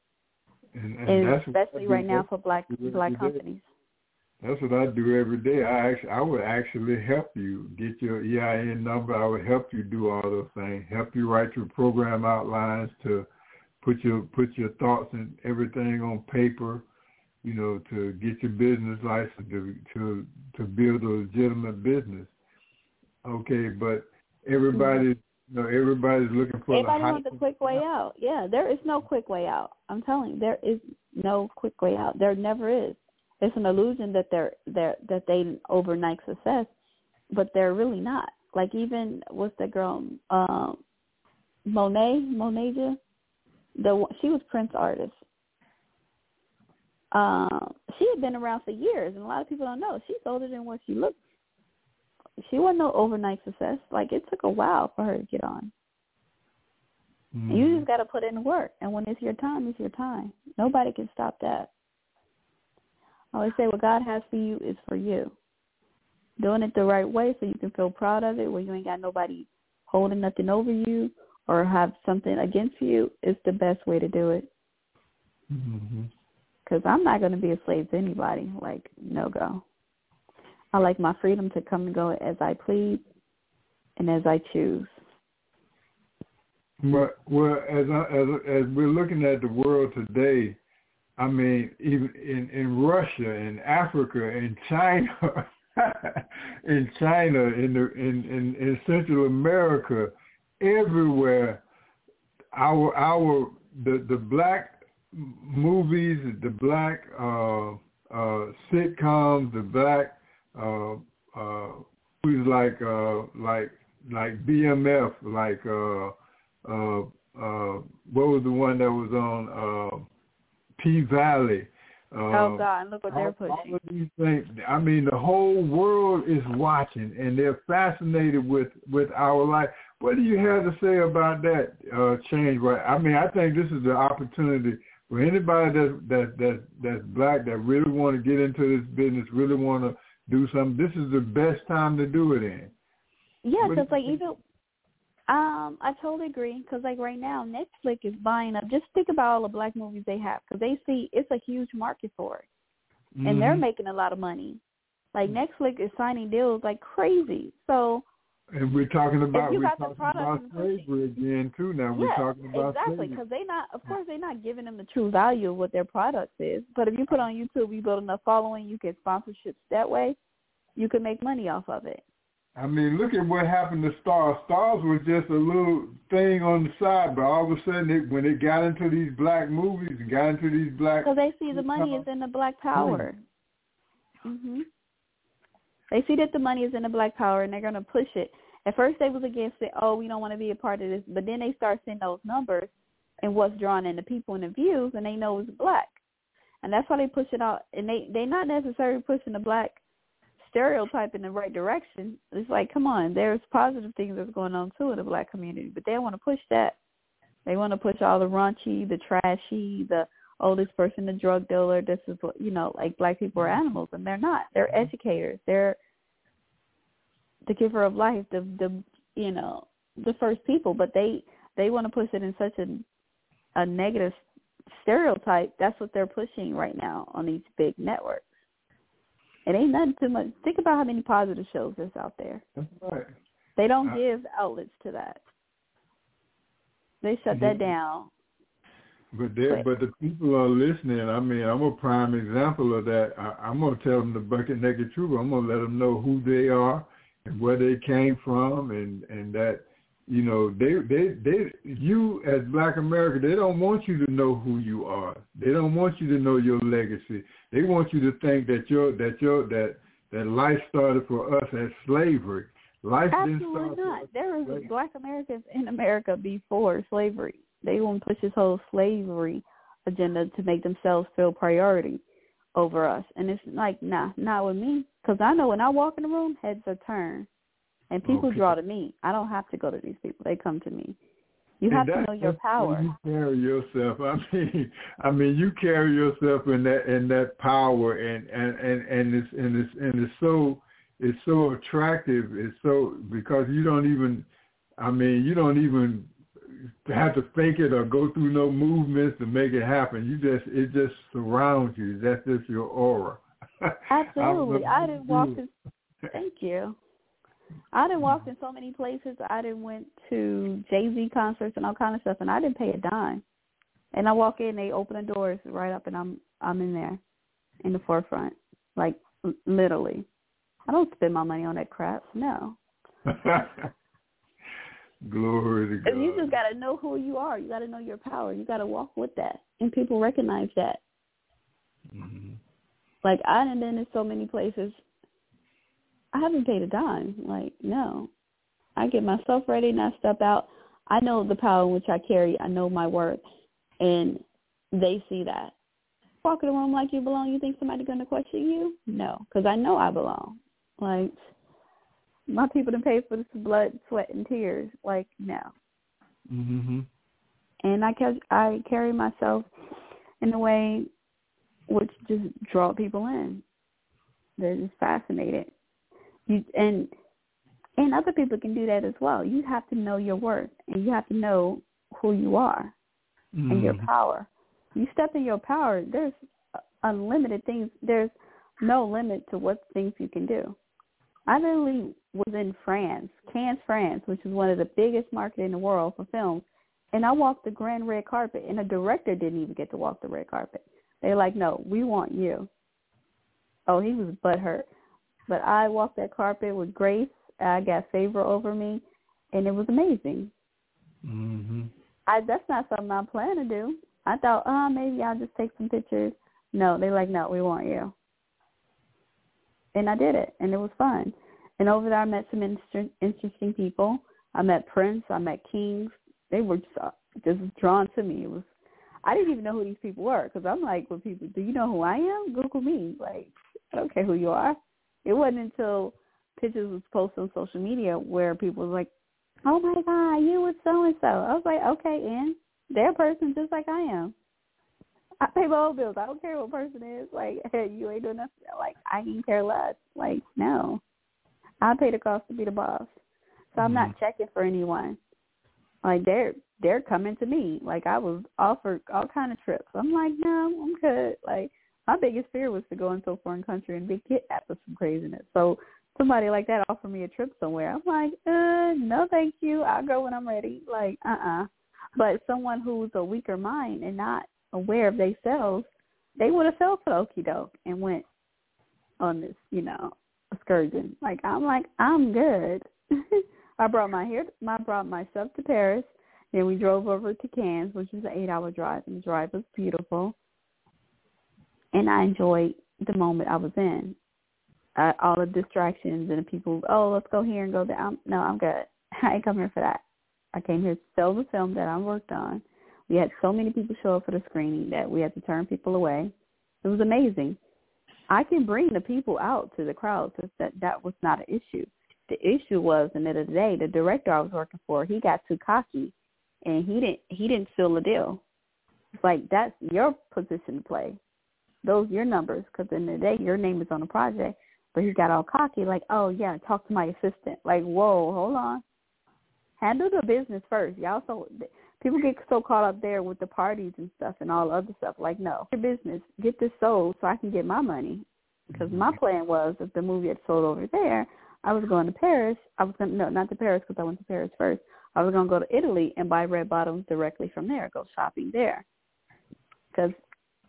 And, and, and especially right now for black black companies. That's what I do every day. I actually, I would actually help you get your EIN number. I would help you do all those things. Help you write your program outlines to put your put your thoughts and everything on paper. You know, to get your business license to to to build a legitimate business. Okay, but everybody, you know, everybody's looking for Everybody the wants a quick way out. Yeah, there is no quick way out. I'm telling you, there is no quick way out. There never is. It's an illusion that they're they're that they overnight success, but they're really not. Like even what's that girl, um, Monet, Monaja, the she was Prince artist. Um, she had been around for years, and a lot of people don't know she's older than what she looks. She wasn't no overnight success. Like it took a while for her to get on. Mhm. You just got to put in work, and when it's your time, it's your time. Nobody can stop that. I always say, what God has for you is for you. Doing it the right way, so you can feel proud of it, where you ain't got nobody holding nothing over you or have something against you, is the best way to do it. Mhm. Because I'm not going to be a slave to anybody. Like no go. I like my freedom to come and go as I please and as I choose. Well, well, as I, as as we're looking at the world today, I mean, even in in Russia, in Africa, in China, in China, in the in, in in Central America, everywhere, our our the the black movies, the black uh, uh, sitcoms, the black uh, uh, movies like uh, like like BMF, like. Uh, uh, uh, what was the one that was on uh, P Valley? Uh, oh God, look what they're all, all pushing. of these things. I mean, the whole world is watching, and they're fascinated with with our life. What do you have to say about that uh, change? Right. I mean, I think this is the opportunity for anybody that that that that's black that really want to get into this business, really want to do something. This is the best time to do it in. Yeah, because like even Um, I totally agree because like right now, Netflix is buying up. Just think about all the black movies they have because they see it's a huge market for it, and they're Mhm. making a lot of money. Like Netflix is signing deals like crazy. So And we're talking about we're talking about and the pushing- slavery again too. Now we're talking about exactly because they not. Of course, they're not giving them the true value of what their product is. But if you put on YouTube, you build enough following, you get sponsorships that way. You can make money off of it. I mean, look at what happened to Starz. Starz was just a little thing on the side, but all of a sudden, it, when it got into these black movies and got into these black, Because they see the money is in the black power. Mhm. They see that the money is in the black power, and they're going to push it. At first, they was against it. Oh, we don't want to be a part of this. But then they start seeing those numbers and what's drawn in the people and the views, and they know it's black, and that's why they push it out. And they they not necessarily pushing the black stereotype in the right direction. It's like, come on, there's positive things that's going on too in the black community, but they want to push that. They want to push all the raunchy, the trashy, the oh, this person a drug dealer. This is what you know, like black people are mm-hmm. animals, and they're not. They're mm-hmm. educators. They're the giver of life. The the you know the first people, but they they want to push it in such a a negative stereotype. That's what they're pushing right now on these big networks. It ain't nothing too much. Think about how many positive shows there's out there. That's right. They don't Uh, give outlets to that. They shut that down. But they, but the people are listening. I mean, I'm a prime example of that. I, I'm gonna tell them the bucket naked truth. I'm gonna let them know who they are and where they came from, and and that you know they they they you as Black America, they don't want you to know who you are. They don't want you to know your legacy. They want you to think that your that your that that life started for us as slavery. Life didn't Absolutely start not. There was slavery. black Americans in America before slavery. They want to push this whole slavery agenda to make themselves feel priority over us. And it's like, nah, not with me. Because I know when I walk in the room, heads are turned. And oh, people Okay. draw to me. I don't have to go to these people. They come to me. You And have to know your just the way power. You carry yourself. I mean, I mean, you carry yourself in that in that power, and and and and it's and it's and it's so it's so attractive. It's so because you don't even, I mean, you don't even have to fake it or go through no movements to make it happen. You just it just surrounds you. That's just your aura. Absolutely. I, didn't walk in thank you. I didn't walk in so many places. I didn't went to Jay Z concerts and all kind of stuff and I didn't pay a dime. And I walk in, they open the doors right up and I'm I'm in there in the forefront. Like literally. I don't spend my money on that crap. No. Glory to God. And you just gotta know who you are. You gotta know your power. You gotta walk with that. And people recognize that. Mhm. Like I done been in so many places. I haven't paid a dime. Like no, I get myself ready and I step out. I know the power in which I carry. I know my worth, and they see that. Walk in the room like you belong. You think somebody's gonna question you? No, because I know I belong. Like my people done pay for this blood, sweat, and tears. Like no, Mhm. and I ca- I carry myself in a way which just draw people in. They're just fascinated. You and and other people can do that as well. You have to know your worth, and you have to know who you are and your Mhm. power. You step in your power. There's unlimited things. There's no limit to what things you can do. I literally was in France, Cannes, France, which is one of the biggest market in the world for films, and I walked the grand red carpet, and the director didn't even get to walk the red carpet. They're like, "No, we want you." Oh, he was butthurt, but I walked that carpet with grace. I got favor over me, and it was amazing. Mhm. I that's not something I plan to do. I thought, oh, maybe I'll just take some pictures. No, they're like, no, we want you. And I did it, and it was fun. And over there, I met some inter- interesting people. I met Prince. I met Kings. They were just, uh, just drawn to me. It was. I didn't even know who these people were because I'm like, when people, do you know who I am? Google me. Like, I don't care who you are. It wasn't until pictures was posted on social media where people was like, oh my god, you was so and so. I was like, okay, and they're a person just like I am. I pay my own bills. I don't care what person is. Like, hey, you ain't doing nothing. Like, I can care less. Like, no, I pay the cost to be the boss. So I'm not checking for anyone. Like they're they're coming to me. Like I was offered all kind of trips. I'm like, no, I'm good. Like my biggest fear was to go into a foreign country and be kidnapped or some craziness. So somebody like that offered me a trip somewhere. I'm like, uh, no, thank you. I'll go when I'm ready. Like, uh, uh But someone who's a weaker mind and not aware of themselves, they would have fell for okie doke and went on this, you know, excursion. Like I'm like, I'm good. I brought my hair. I brought myself to Paris. Then we drove over to Cannes, which is an eight-hour drive, and the drive was beautiful. And I enjoyed the moment I was in. Uh, all the distractions and the people. Oh, let's go here and go there. I'm, no, I'm good. I ain't come here for that. I came here to sell the film that I worked on. We had so many people show up for the screening that we had to turn people away. It was amazing. I can bring the people out to the crowd. So that that was not an issue. The issue was, in the the day, the director I was working for, he got too cocky, and he didn't he didn't seal the deal. It's like that's your position to play. Those your numbers, because in the, the day your name is on the project. But he got all cocky, like, oh yeah, talk to my assistant. Like, whoa, hold on, handle the business first. Y'all so people get so caught up there with the parties and stuff and all other stuff. Like, no, your business, get this sold so I can get my money. Because my Mm-hmm. plan was if the movie had sold over there, I was going to Paris. I was going to, no, not to Paris because I went to Paris first. I was going to go to Italy and buy red bottoms directly from there, go shopping there. Because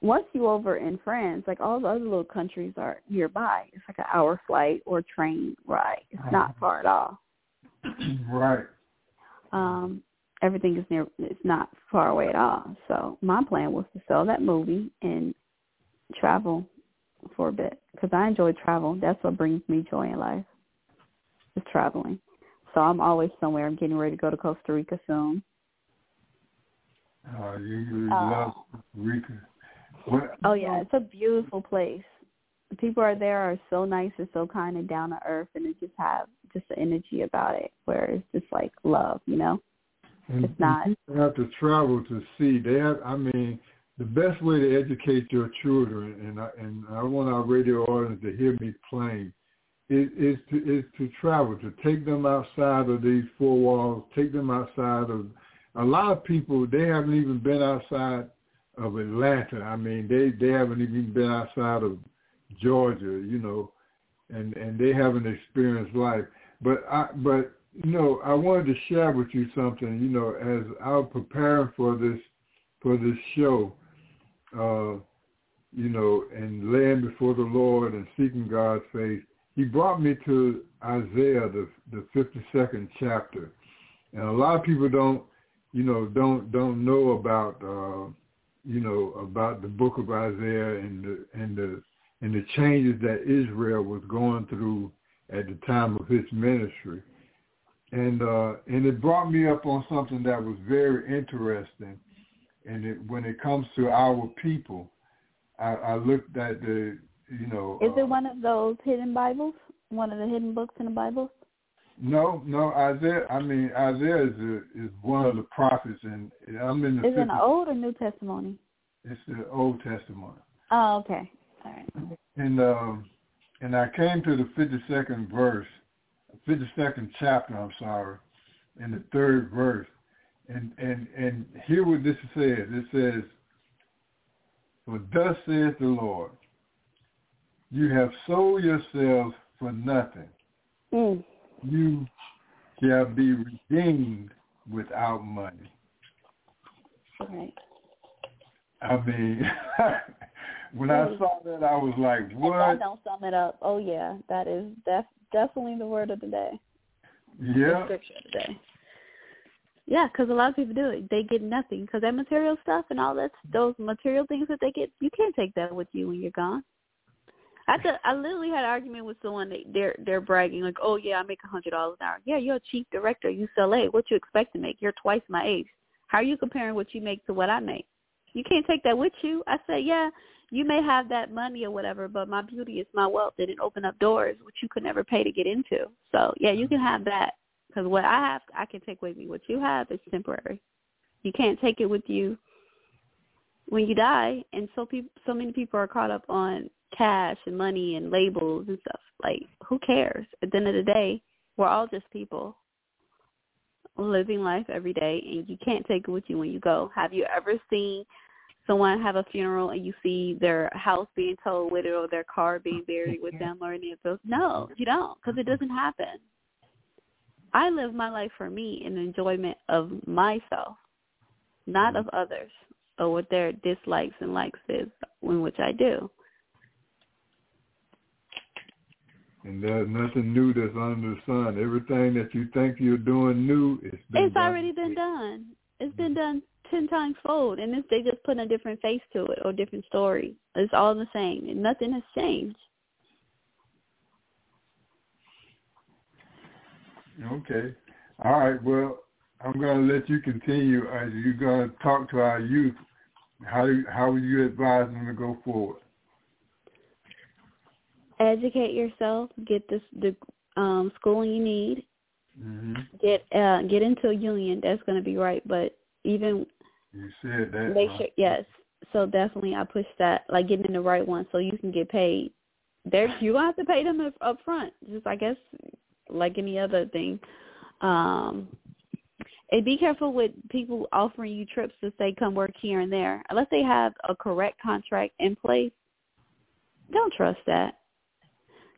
once you over in France, like all the other little countries are nearby. It's like an hour flight or train ride. It's not far at all. right. Um, everything is near. It's not far away at all. So my plan was to sell that movie and travel for a bit because I enjoy travel. That's what brings me joy in life. Is traveling. So I'm always somewhere. I'm getting ready to go to Costa Rica soon. Uh, you, you Uh, love Rica. What, Oh yeah, it's a beautiful place. The people are there are so nice and so kind and down to earth, and it just have just the energy about it where it's just like love, you know. And, it's not- people have to travel to see. They have. I mean, the best way to educate your children, and I, and I want our radio audience to hear me plain, is, is to is to travel, to take them outside of these four walls, take them outside of. A lot of people they haven't even been outside of Atlanta. I mean, they they haven't even been outside of Georgia, you know, and and they haven't experienced life. But I but you know, I wanted to share with you something. You know, as I was preparing for this for this show, uh, you know, and laying before the Lord and seeking God's face, He brought me to Isaiah, the the fifty second chapter, and a lot of people don't, you know, don't don't know about, uh, you know, about the book of Isaiah and the and the and the changes that Israel was going through at the time of his ministry and uh, and it brought me up on something that was very interesting. And it, when it comes to our people, I, I looked at the, you know, Is uh, it one of those hidden Bibles? One of the hidden books in the Bible? no, no, Isaiah. I mean, Isaiah is a, is one of the prophets, and I'm in the. Is it an Old or New Testimony? It's the Old Testament, Oh, okay. All right. and um, and I came to the fifty second verse, fifty second chapter. I'm sorry, in the third verse, and and and hear what this says. It says, "For thus saith the Lord, you have sold yourselves for nothing; Mm. you shall be redeemed without money." Right. I mean, when I saw that, I was like, "What?" If "What?" don't sum it up, oh yeah, that is def- definitely the word of the day. The Yeah, scripture of the day. Yeah, because a lot of people do it. They get nothing because that material stuff and all that, those material things that they get, you can't take that with you when you're gone. I th- I literally had an argument with someone. That they're they're bragging like, oh yeah, I make a hundred dollars an hour. Yeah, you're a chief director at UCLA. What you expect to make? You're twice my age. How are you comparing what you make to what I make? You can't take that with you. I said, yeah, you may have that money or whatever, but my beauty is my wealth. It didn't open up doors which you could never pay to get into. So yeah, you can mm-hmm. have that because what I have, I can take with me. What you have is temporary. You can't take it with you when you die. And so people, so many people are caught up on cash and money and labels and stuff. Like, who cares? At the end of the day, we're all just people. living life every day, and you can't take it with you when you go. Have you ever seen someone have a funeral and you see their house being towed with it or their car being oh, buried with them or any of those? No, you don't, because it doesn't happen. I live my life for me in enjoyment of myself, not of others or what their dislikes and likes is, in which I do. And there's nothing new that's under the sun. Everything that you think you're doing new, it's been It's done. already been done. It's been mm-hmm. done ten times fold, and it's, they just put a different face to it or different story. It's all the same, and nothing has changed. Okay. All right. Well, I'm going to let you continue. As you're going to talk to our youth, how do, how would you advise them to go forward? Educate yourself. Get this the um, schooling you need. hmm Get uh, get into a union. That's going to be right. But even You said that. make huh? sure yes. So definitely, I push that like getting in the right one so you can get paid. There, you gonna have to pay them up, up front. Just I guess like any other thing. Um, and be careful with people offering you trips to say come work here and there. Unless they have a correct contract in place, don't trust that.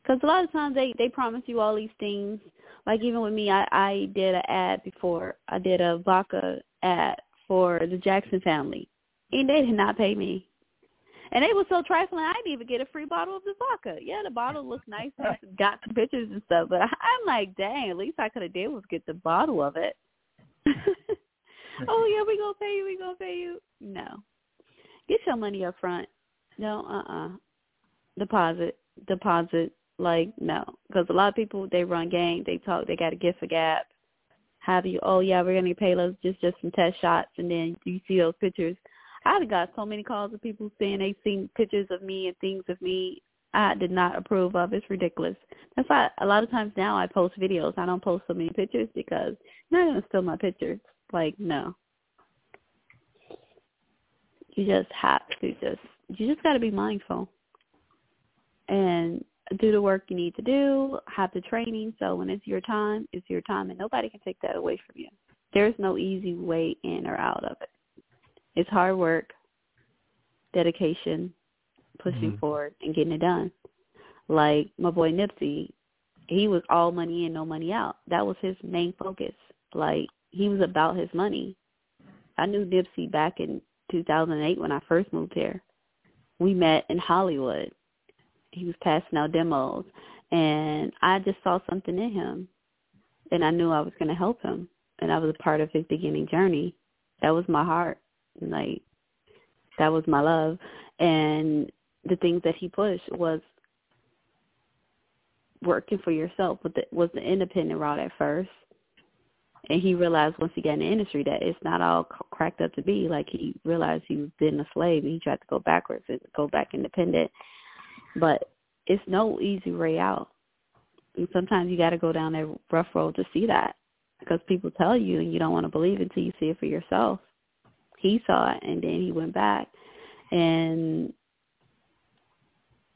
Because a lot of times they they promise you all these things. Like even with me, I I did an ad before. I did a vodka ad for the Jackson family, and they did not pay me. And they were so trifling. I didn't even get a free bottle of the vodka. Yeah, the bottle looked nice. Got some pictures and stuff, but I'm like, dang. At least I could have did was get the bottle of it. oh yeah, we gonna pay you. We gonna pay you. No, get your money up front. No, uh, uh Deposit, deposit. Like no, because a lot of people they run game. They talk. They got a gift for gap. Have you? Oh yeah, we're gonna pay us just just some test shots, and then you see those pictures. I've got so many calls of people saying they seen pictures of me and things of me I did not approve of. It's ridiculous. That's why a lot of times now I post videos. I don't post so many pictures because you're not gonna steal my pictures. Like no. You just have to just you just gotta be mindful. And do the work you need to do, have the training so when it's your time, it's your time and nobody can take that away from you. There's no easy way in or out of it. It's hard work, dedication, pushing Mhm. forward and getting it done. Like my boy Nipsey, he was all money in, no money out. That was his main focus. Like he was about his money. I knew Nipsey back in 2008 when I first moved here. We met in Hollywood. He was passing out demos, and I just saw something in him, and I knew I was going to help him, and I was a part of his beginning journey. That was my heart, like that was my love, and the things that he pushed was working for yourself. But the, was the independent route at first, and he realized once he got in the industry that it's not all cracked up to be. Like he realized he was been a slave, and he tried to go backwards and go back independent. But it's no easy way out. And sometimes you got to go down that rough road to see that, because people tell you, and you don't want to believe until you see it for yourself. He saw it, and then he went back, and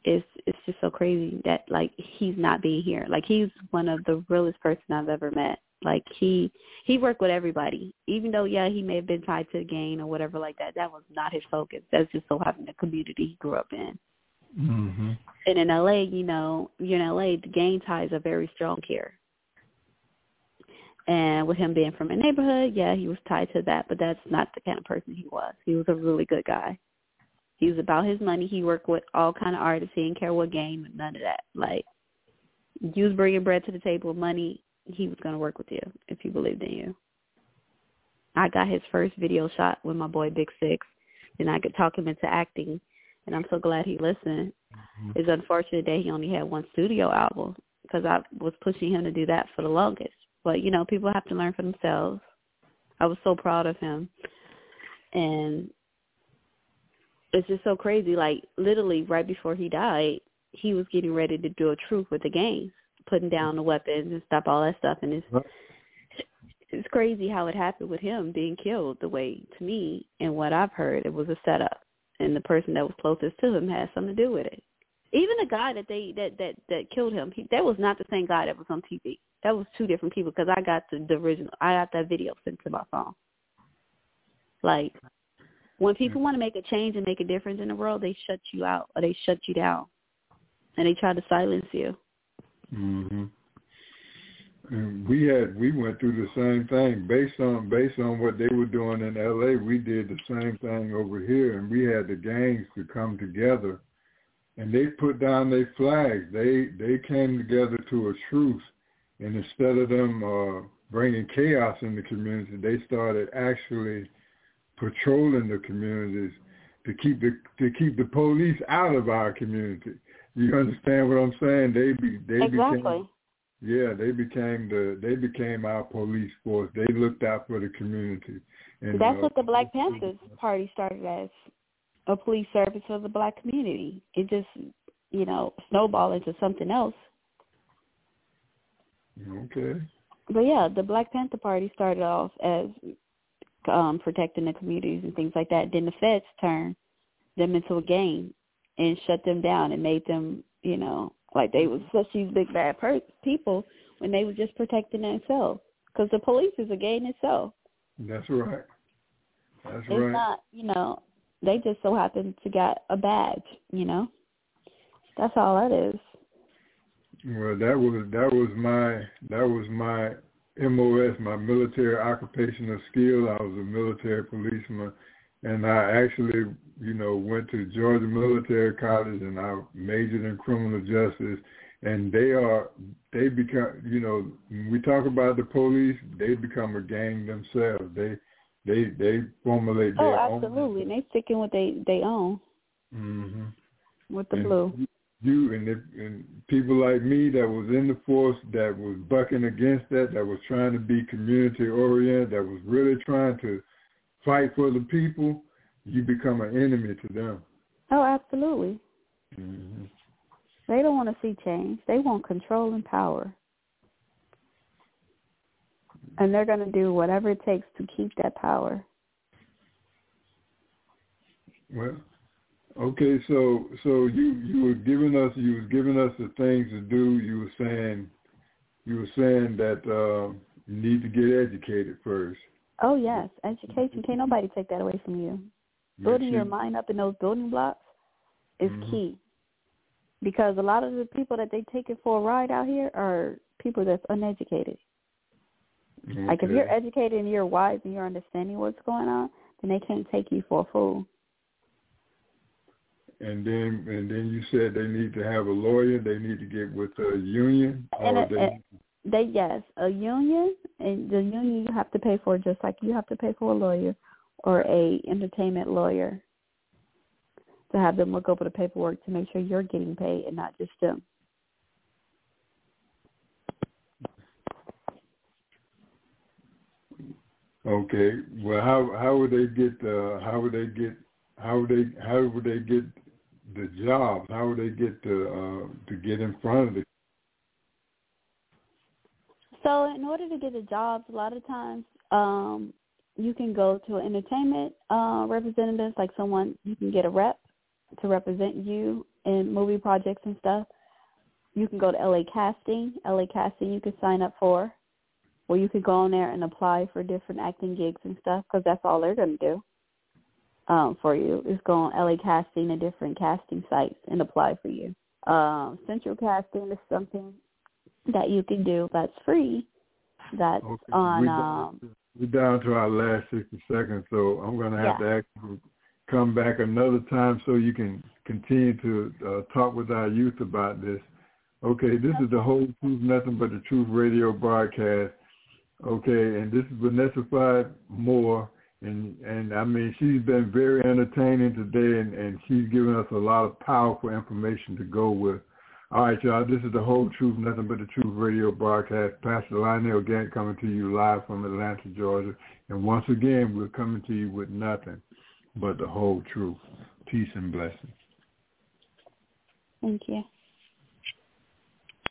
it's it's just so crazy that like he's not being here. Like he's one of the realest person I've ever met. Like he he worked with everybody, even though yeah he may have been tied to the game or whatever like that. That was not his focus. That's just so happened the community he grew up in. Hmm And in LA, you know, you're in LA, the gang ties are very strong here. And with him being from a neighborhood, yeah, he was tied to that, but that's not the kind of person he was. He was a really good guy. He was about his money. He worked with all kind of artists. He didn't care what game, none of that. Like, you was bringing bread to the table, money, he was going to work with you if he believed in you. I got his first video shot with my boy Big Six, and I could talk him into acting, and I'm so glad he listened. Mm-hmm. It's unfortunate that he only had one studio album because I was pushing him to do that for the longest. But you know, people have to learn for themselves. I was so proud of him, and it's just so crazy. Like literally, right before he died, he was getting ready to do a truth with the gangs, putting down the weapons and stop all that stuff. And it's Right. it's crazy how it happened with him being killed the way to me and what I've heard it was a setup and the person that was closest to him had something to do with it. Even the guy that they that that that killed him, he, that was not the same guy that was on TV. that was two different people because I got the, the original. I got that video sent to my phone. Like when people want to make a change and make a difference in the world, they shut you out or they shut you down, and they try to silence you. Mhm. We had we went through the same thing based on based on what they were doing in L.A. We did the same thing over here, and we had the gangs to come together, and they put down their flags. They they came together to a truce, and instead of them uh, bringing chaos in the community, they started actually patrolling the communities to keep the to keep the police out of our community. You understand what I'm saying? They be they exactly. became yeah, they became the they became our police force. They looked out for the community. And That's uh, what the Black Panthers Party started as a police service for the black community. It just, you know, snowballed into something else. Okay. But yeah, the Black Panther Party started off as um protecting the communities and things like that. Then the feds turned them into a gang and shut them down and made them, you know, like they was mm-hmm. such these big bad per- people when they were just protecting themselves. Because the police is a gang itself. That's right. That's It's right. not, you know, they just so happen to get a badge, you know. That's all that is. Well, that was that was my that was my MOS, my military occupational skill. I was a military policeman, and I actually, you know, went to Georgia Military College, and I majored in criminal justice. And they are they become, you know, when we talk about the police, they become a gang themselves. They they they formulate Oh, their absolutely. And they sticking with they they own own. hmm with the And blue. you and if, and people like me that was in the force that was bucking against that, that was trying to be community oriented, that was really trying to fight for the people, you become an enemy to them. Oh, absolutely. hmm They don't want to see change. They want control and power. And they're going to do whatever it takes to keep that power. Well, okay, so so you you were giving us you was giving us the things to do. You were saying you were saying that uh, you need to get educated first. Oh, yes. Education. Can't nobody take that away from you. Building your mind up in those building blocks is Mhm. key. Because a lot of the people that they take it for a ride out here are people that's uneducated. Like if you're educated and you're wise and you're understanding what's going on, then they can't take you for a fool. And then and then you said they need to have a lawyer. They need to get with a union. And it- they, They yes, a union and the union you have to pay for just like you have to pay for a lawyer or a entertainment lawyer to have them look over the paperwork to make sure you're getting paid and not just them. okay. Well, how how would they get uh, how would they get how would they how would they get the jobs? How would they get to uh, to get in front of the So in order to get a job, a lot of times um, you can go to an entertainment uh, representative, like someone you can get a rep to represent you in movie projects and stuff. You can go to LA Casting. LA Casting you can sign up for, or you could go on there and apply for different acting gigs and stuff because that's all they're going to do um, for you is go on LA Casting and different casting sites and apply for you. Um, Central Casting is something that you can do that's free. That's Okay, on. we Um, We're down to our last 60 seconds, so I'm going to have Yeah. to ask come back another time so you can continue to uh, talk with our youth about this. Okay, this is the whole truth, nothing but the truth radio broadcast. Okay, and this is Vanessa Five Moore, and and I mean she's been very entertaining today, and and she's given us a lot of powerful information to go with. All right, y'all. This is the whole truth, nothing but the truth radio broadcast. Pastor Lionel Gantt coming to you live from Atlanta, Georgia. And once again, we're coming to you with nothing but the whole truth. Peace and blessings. thank you.